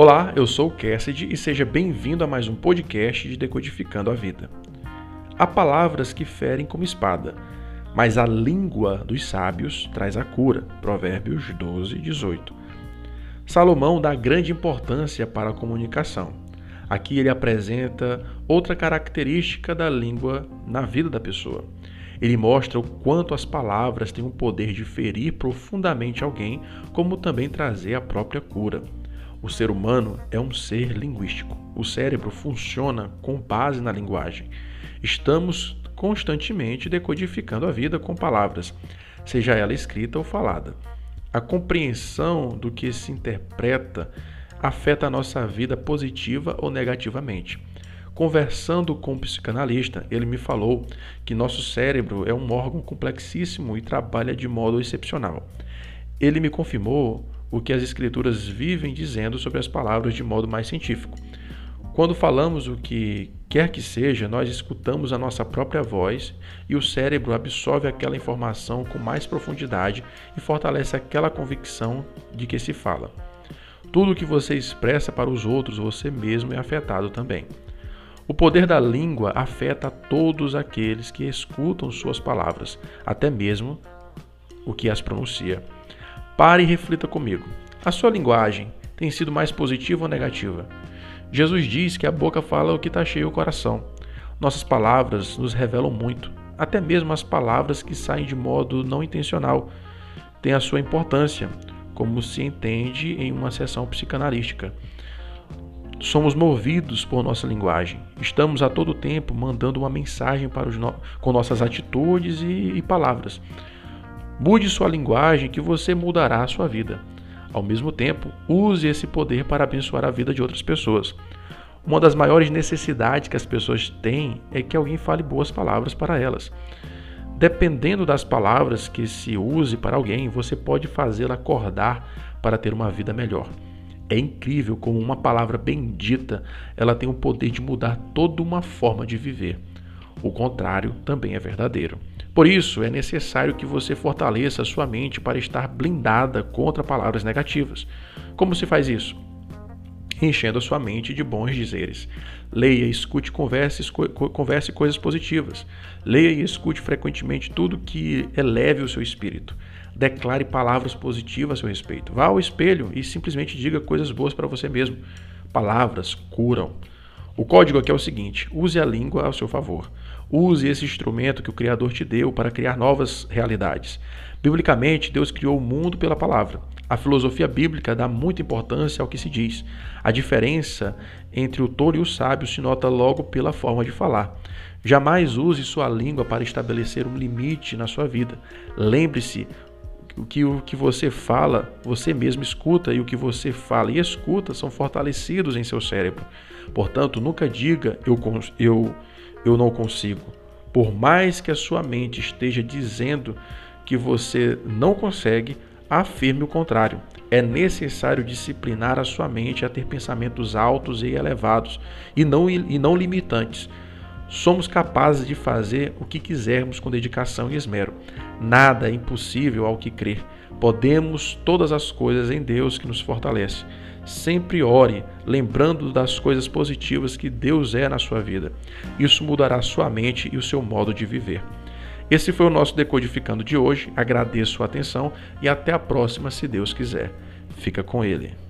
Olá, eu sou o Cassidy e seja bem-vindo a mais um podcast de Decodificando a Vida. Há palavras que ferem como espada, mas a língua dos sábios traz a cura. Provérbios 12, 18. Salomão dá grande importância para a comunicação. Aqui ele apresenta outra característica da língua na vida da pessoa. Ele mostra o quanto as palavras têm o poder de ferir profundamente alguém, como também trazer a própria cura. O ser humano é um ser linguístico. O cérebro funciona com base na linguagem. Estamos constantemente decodificando a vida com palavras, seja ela escrita ou falada. A compreensão do que se interpreta afeta a nossa vida positiva ou negativamente. Conversando com um psicanalista, ele me falou que nosso cérebro é um órgão complexíssimo e trabalha de modo excepcional. Ele me confirmou o que as escrituras vivem dizendo sobre as palavras de modo mais científico. Quando falamos o que quer que seja, nós escutamos a nossa própria voz e o cérebro absorve aquela informação com mais profundidade e fortalece aquela convicção de que se fala. Tudo o que você expressa para os outros, você mesmo é afetado também. O poder da língua afeta todos aqueles que escutam suas palavras, até mesmo o que as pronuncia. Pare e reflita comigo. A sua linguagem tem sido mais positiva ou negativa? Jesus diz que a boca fala o que está cheio o coração. Nossas palavras nos revelam muito, até mesmo as palavras que saem de modo não intencional têm a sua importância, como se entende em uma sessão psicanalística. Somos movidos por nossa linguagem. Estamos a todo tempo mandando uma mensagem para os no... com nossas atitudes e, e palavras. Mude sua linguagem que você mudará a sua vida. Ao mesmo tempo, use esse poder para abençoar a vida de outras pessoas. Uma das maiores necessidades que as pessoas têm é que alguém fale boas palavras para elas. Dependendo das palavras que se use para alguém, você pode fazê-la acordar para ter uma vida melhor. É incrível como uma palavra bendita, ela tem o poder de mudar toda uma forma de viver. O contrário também é verdadeiro. Por isso, é necessário que você fortaleça a sua mente para estar blindada contra palavras negativas. Como se faz isso? Enchendo a sua mente de bons dizeres. Leia, escute, converse, converse coisas positivas. Leia e escute frequentemente tudo que eleve o seu espírito. Declare palavras positivas a seu respeito. Vá ao espelho e simplesmente diga coisas boas para você mesmo. Palavras curam. O código aqui é o seguinte: use a língua ao seu favor. Use esse instrumento que o Criador te deu para criar novas realidades. Biblicamente, Deus criou o mundo pela palavra. A filosofia bíblica dá muita importância ao que se diz. A diferença entre o tolo e o sábio se nota logo pela forma de falar. Jamais use sua língua para estabelecer um limite na sua vida. Lembre-se, que o que você fala, você mesmo escuta, e o que você fala e escuta são fortalecidos em seu cérebro. Portanto, nunca diga eu, eu, eu não consigo. Por mais que a sua mente esteja dizendo que você não consegue, afirme o contrário. É necessário disciplinar a sua mente a ter pensamentos altos e elevados e não, e não limitantes. Somos capazes de fazer o que quisermos com dedicação e esmero. Nada é impossível ao que crer. Podemos todas as coisas em Deus que nos fortalece. Sempre ore, lembrando das coisas positivas que Deus é na sua vida. Isso mudará sua mente e o seu modo de viver. Esse foi o nosso Decodificando de hoje. Agradeço a atenção e até a próxima, se Deus quiser. Fica com Ele.